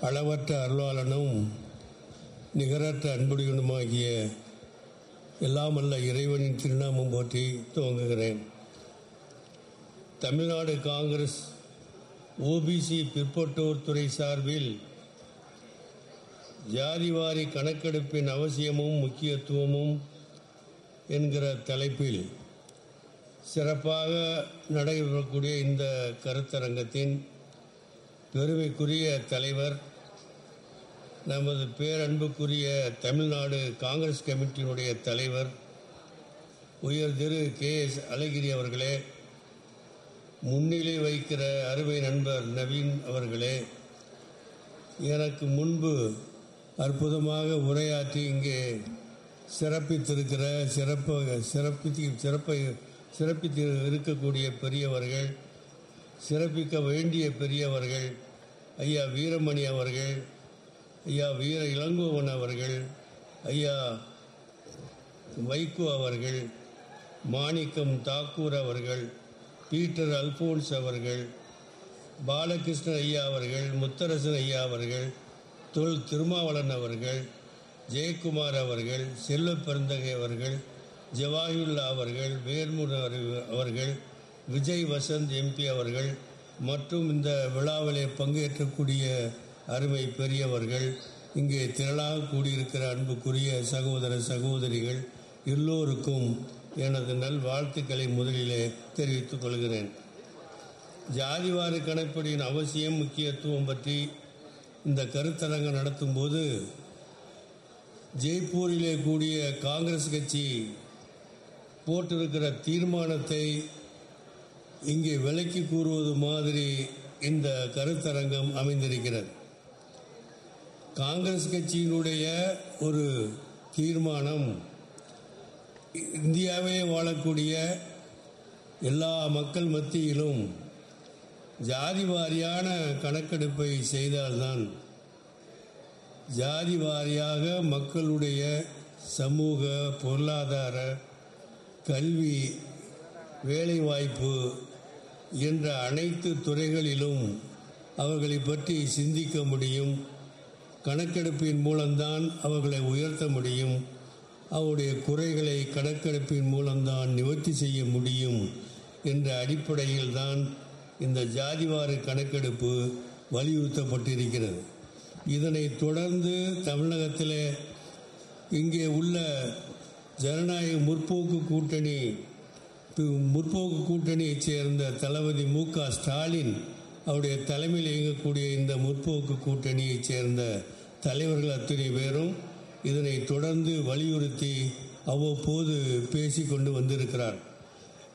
அளவற்ற அருளாளனும் நிகரற்ற அன்புடையனுமாகிய எல்லாமல்ல இறைவனின் திருநாமம் போற்றி துவங்குகிறேன். தமிழ்நாடு காங்கிரஸ் ஓபிசி பிற்பட்டோர் துறை சார்பில் ஜாதிவாரி கணக்கெடுப்பின் அவசியமும் முக்கியத்துவமும் என்கிற தலைப்பில் சிறப்பாக நடைபெறக்கூடிய இந்த கருத்தரங்கத்தின் பெருமைக்குரிய தலைவர் நமது பேரன்புக்குரிய தமிழ்நாடு காங்கிரஸ் கமிட்டியினுடைய தலைவர் உயர் திரு கே எஸ் அழகிரி அவர்களே முன்னிலை வைக்கிற அருமை நண்பர் நவீன் அவர்களே எனக்கு முன்பு அற்புதமாக உரையாற்றி இங்கே சிறப்பித்திருக்கிற சிறப்பு சிறப்பித்து சிறப்பை சிறப்பித்து இருக்கக்கூடிய பெரியவர்கள் சிறப்பிக்க வேண்டிய பெரியவர்கள் ஐயா வீரமணி அவர்கள் ஐயா வீர இளங்கோவன் அவர்கள் ஐயா வைகோ அவர்கள் மாணிக்கம் தாக்கூர் அவர்கள் பீட்டர் அல்போன்ஸ் அவர்கள் பாலகிருஷ்ணன் ஐயா அவர்கள் முத்தரசன் ஐயா அவர்கள் தொல் திருமாவளன் அவர்கள் ஜெயக்குமார் அவர்கள் செல்வ பெருந்தகை அவர்கள் ஜவாஹில்லா அவர்கள் வேர்முன் அவர்கள் விஜய் வசந்த் எம்பி அவர்கள் மற்றும் இந்த விழாவிலே பங்கேற்றக்கூடிய அருமை பெரியவர்கள் இங்கே திரளாக கூடியிருக்கிற அன்புக்குரிய சகோதர சகோதரிகள் எல்லோருக்கும் எனது நல் வாழ்த்துக்களை முதலிலே தெரிவித்துக் கொள்கிறேன். ஜாதிவாரி கணப்படியின் அவசியம் முக்கியத்துவம் பற்றி இந்த கருத்தரங்கம் நடத்தும் போது ஜெய்ப்பூரிலே கூடிய காங்கிரஸ் கட்சி போட்டிருக்கிற தீர்மானத்தை இங்கே விலக்கி கூறுவது மாதிரி இந்த கருத்தரங்கம் அமைந்திருக்கிறது. காங்கிரஸ் கட்சியினுடைய ஒரு தீர்மானம் இந்தியாவிலே வாழக்கூடிய எல்லா மக்கள் மத்தியிலும் ஜாதி வாரியான கணக்கெடுப்பை செய்தால்தான் ஜாதி வாரியாக மக்களுடைய சமூக பொருளாதார கல்வி வேலைவாய்ப்பு என்ற அனைத்து துறைகளிலும் அவர்களை பற்றி சிந்திக்க முடியும். கணக்கெடுப்பின் மூலம்தான் அவர்களை உயர்த்த முடியும். அவருடைய குறைகளை கணக்கெடுப்பின் மூலம்தான் நிவர்த்தி செய்ய முடியும் என்ற அடிப்படையில் தான் இந்த ஜாதிவாறு கணக்கெடுப்பு வலியுறுத்தப்பட்டிருக்கிறது. இதனை தொடர்ந்து தமிழகத்தில் இங்கே உள்ள ஜனநாயக முற்போக்கு கூட்டணி முற்போக்கு கூட்டணியைச் சேர்ந்த தளபதி மு க ஸ்டாலின் அவருடைய தலைமையில் இயங்கக்கூடிய இந்த முற்போக்கு கூட்டணியைச் சேர்ந்த தலைவர்கள் அத்தனை பேரும் இதனை தொடர்ந்து வலியுறுத்தி அவ்வப்போது பேசி கொண்டு வந்திருக்கிறார்.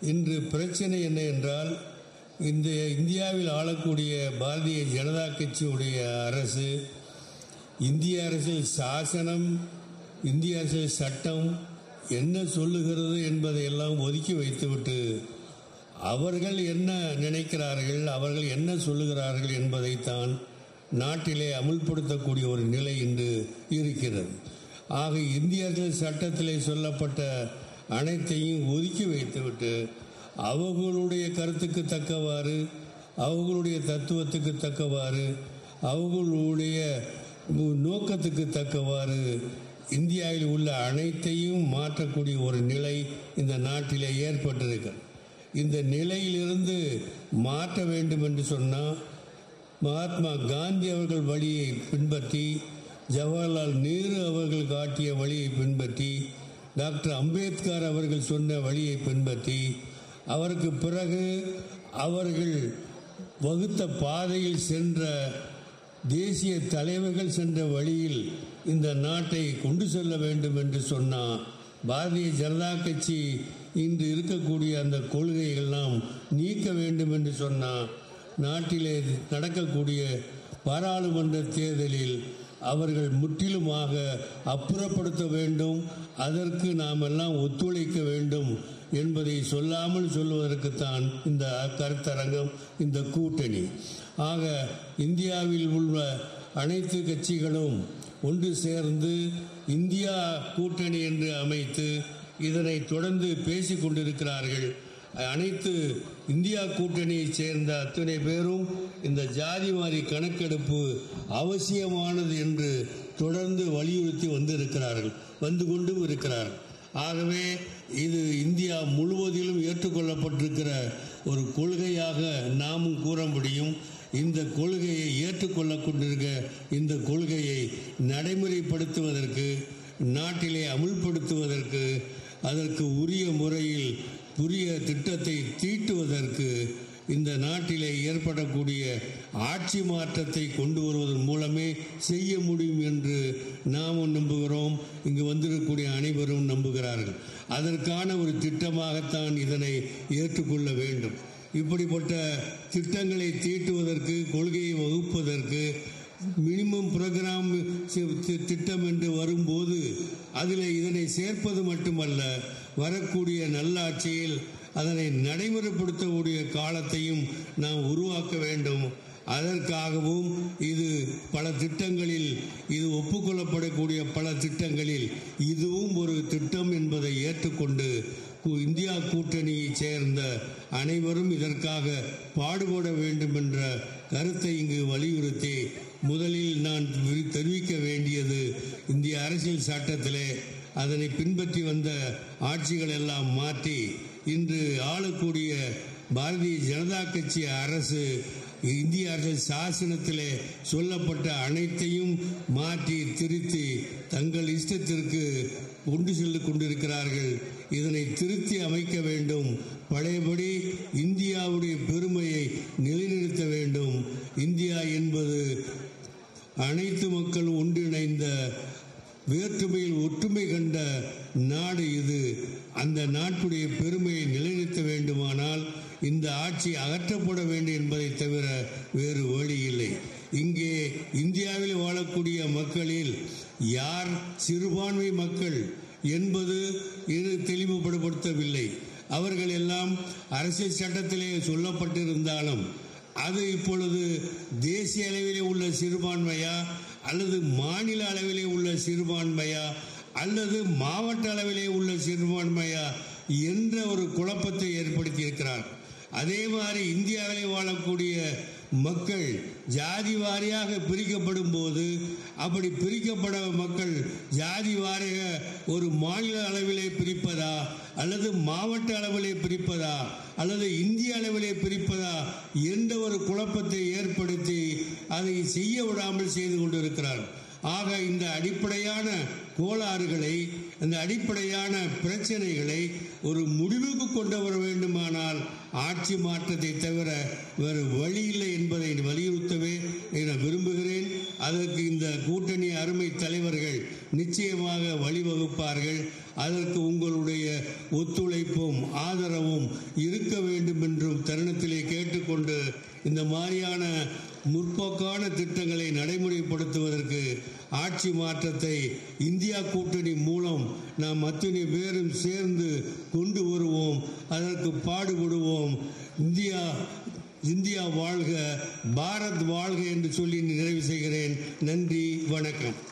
இன்று பிரச்சனை என்ன என்றால் இந்த இந்தியாவில் ஆளக்கூடிய பாரதிய ஜனதா கட்சியுடைய அரசு இந்திய அரசியல் சாசனம் இந்திய அரசியல் சட்டம் என்ன சொல்லுகிறது என்பதை எல்லாம் ஒதுக்கி வைத்துவிட்டு அவர்கள் என்ன நினைக்கிறார்கள் அவர்கள் என்ன சொல்லுகிறார்கள் என்பதைத்தான் நாட்டிலே அமுல்படுத்தக்கூடிய ஒரு நிலை இன்று இருக்கிறது. ஆக இந்தியர்கள் சட்டத்திலே சொல்லப்பட்ட அனைத்தையும் ஒதுக்கி வைத்துவிட்டு அவர்களுடைய கருத்துக்கு தக்கவாறு அவர்களுடைய தத்துவத்துக்கு தக்கவாறு அவர்களுடைய நோக்கத்துக்கு தக்கவாறு இந்தியாவில் உள்ள அனைத்தையும் மாற்றக்கூடிய ஒரு நிலை இந்த நாட்டிலே ஏற்பட்டிருக்கிறது. இந்த நிலையிலிருந்து மாற்ற வேண்டும் என்று சொன்னால் மகாத்மா காந்தி அவர்கள் வழியை பின்பற்றி ஜவஹர்லால் நேரு அவர்கள் காட்டிய வழியை பின்பற்றி டாக்டர் அம்பேத்கர் அவர்கள் சொன்ன வழியை பின்பற்றி அவருக்கு பிறகு அவர்கள் வகுத்த பாதையில் சென்ற தேசிய தலைவர்கள் சென்ற வழியில் இந்த நாட்டை கொண்டு செல்ல வேண்டும் என்று சொன்னால் பாரதிய ஜனதா கட்சி இன்று இருக்கக்கூடிய அந்த கொள்கைகள்லாம் நீக்க வேண்டும் என்று சொன்னால் நாட்டிலே நடக்கக்கூடிய பாராளுமன்ற தேர்தலில் அவர்கள் முற்றிலுமாக அப்புறப்படுத்த வேண்டும். அதற்கு நாம் எல்லாம் ஒத்துழைக்க வேண்டும் என்பதை சொல்லாமல் சொல்வதற்குத்தான் இந்த கருத்தரங்கம் இந்த கூட்டணி. ஆக இந்தியாவில் உள்ள அனைத்து கட்சிகளும் ஒன்று சேர்ந்து இந்தியா கூட்டணி என்று அமைத்து இதனை தொடர்ந்து பேசி கொண்டிருக்கிறார்கள். அனைத்து இந்தியா கூட்டணியைச் சேர்ந்த அத்தனை பேரும் இந்த ஜாதி வாரி கணக்கெடுப்பு அவசியமானது என்று தொடர்ந்து வலியுறுத்தி வந்திருக்கிறார்கள் வந்து கொண்டும் இருக்கிறார்கள். ஆகவே இது இந்தியா முழுவதிலும் ஏற்றுக்கொள்ளப்பட்டிருக்கிற ஒரு கொள்கையாக நாமும் கூற முடியும். இந்த கொள்கையை ஏற்றுக்கொள்ள கொண்டிருக்க இந்த கொள்கையை நடைமுறைப்படுத்துவதற்கு நாட்டிலே அமுல்படுத்துவதற்கு அதற்கு உரிய முறையில் உரிய திட்டத்தை தீட்டுவதற்கு இந்த நாட்டிலே ஏற்படக்கூடிய ஆட்சி மாற்றத்தை கொண்டு வருவதன் மூலமே செய்ய முடியும் என்று நாமும் நம்புகிறோம். இங்கு வந்திருக்கக்கூடிய அனைவரும் நம்புகிறார்கள். அதற்கான ஒரு திட்டமாகத்தான் இதனை ஏற்றுக்கொள்ள வேண்டும். இப்படிப்பட்ட திட்டங்களை தீட்டுவதற்கு கொள்கையை வகுப்பதற்கு மினிமம் ப்ரோக்ராம் திட்டம் என்று வரும்போது அதில் இதனை சேர்ப்பது மட்டுமல்ல வரக்கூடிய நல்லாட்சியில் அதனை நடைமுறைப்படுத்தக்கூடிய காலத்தையும் நாம் உருவாக்க வேண்டும். அதற்காகவும் இது பல திட்டங்களில் இது ஒப்புக்கொள்ளப்படக்கூடிய பல திட்டங்களில் இதுவும் ஒரு திட்டம் என்பதை ஏற்றுக்கொண்டு இந்தியா கூட்டணியைச் சேர்ந்த அனைவரும் இதற்காக பாடுபட வேண்டும் என்ற கருத்தை இங்கு வலியுறுத்தி முதலில் நான் தெரிவிக்க வேண்டியது இந்திய அரசியல் சட்டத்திலே அதனை பின்பற்றி வந்த ஆட்சிகள் எல்லாம் மாற்றி இன்று ஆளக்கூடிய பாரதிய ஜனதா கட்சி அரசு இந்திய அரசியல் சாசனத்திலே சொல்லப்பட்ட அனைத்தையும் மாற்றி திருத்தி தங்கள் இஷ்டத்திற்கு கொண்டு செல்லு கொண்டிருக்கிறார்கள். இதனை திருத்தி அமைக்க வேண்டும். பழையபடி இந்தியாவுடைய பெருமை நிலைநிறுத்த வேண்டும் இந்தியா என்பது அனைத்து மக்களும் ஒன்றிணைந்த வேற்றுமையில் ஒற்றுமை கண்ட நாடு இது அந்த நாட்டுடைய பெருமையை நிலைநிறுத்த வேண்டுமானால் இந்த ஆட்சி அகற்றப்பட வேண்டும் என்பதை தவிர வேறு வழி இல்லை. இங்கே இந்தியாவில் வாழக்கூடிய மக்களில் யார் சிறுபான்மை மக்கள் என்பது இது தெளிவுபடுத்தவில்லை. அவர்கள் எல்லாம் அரசியல் சட்டத்திலே சொல்லப்பட்டிருந்தாலும் அது இப்பொழுது தேசிய அளவிலே உள்ள சிறுபான்மையா அல்லது மாநில அளவிலே உள்ள சிறுபான்மையா அல்லது மாவட்ட அளவிலே உள்ள சிறுபான்மையா என்ற ஒரு குழப்பத்தை ஏற்படுத்தியிருக்கிறார். அதே மாதிரி இந்தியாவிலே வாழக்கூடிய மக்கள் ஜாதி வாரியாக பிரிக்கப்படும் போது அப்படி பிரிக்கப்பட மக்கள் ஜாதி வாரியாக ஒரு மாநில அளவிலே பிரிப்பதா அல்லது மாவட்ட அளவிலே பிரிப்பதா அல்லது இந்திய அளவிலே பிரிப்பதா என்ற ஒரு குழப்பத்தை ஏற்படுத்தி அதை செய்ய விடாமல் செய்து கொண்டிருக்கிறார். ஆக இந்த அடிப்படையான கோளாறுகளை இந்த அடிப்படையான பிரச்சனைகளை ஒரு முடிவுக்கு கொண்டு வர வேண்டுமானால் ஆட்சி மாற்றத்தை தவிர வேறு வழி இல்லை என்பதை வலியுறுத்தவே என விரும்புகிறேன். அதற்கு இந்த கூட்டணி அருமை தலைவர்கள் நிச்சயமாக வழிவகுப்பார்கள். அதற்கு உங்களுடைய ஒத்துழைப்பும் ஆதரவும் இருக்க வேண்டும் என்றும் தருணத்திலே கேட்டுக்கொண்டு இந்த மாதிரியான முற்போக்கான திட்டங்களை நடைமுறைப்படுத்துவதற்கு ஆட்சி மாற்றத்தை இந்தியா கூட்டணி மூலம் நாம் அத்தனை பேரும் சேர்ந்து கொண்டு வருவோம். அதற்கு பாடுபடுவோம். இந்தியா இந்தியா வாழ்க பாரத் வாழ்க என்று சொல்லி நிறைவு செய்கிறேன். நன்றி வணக்கம்.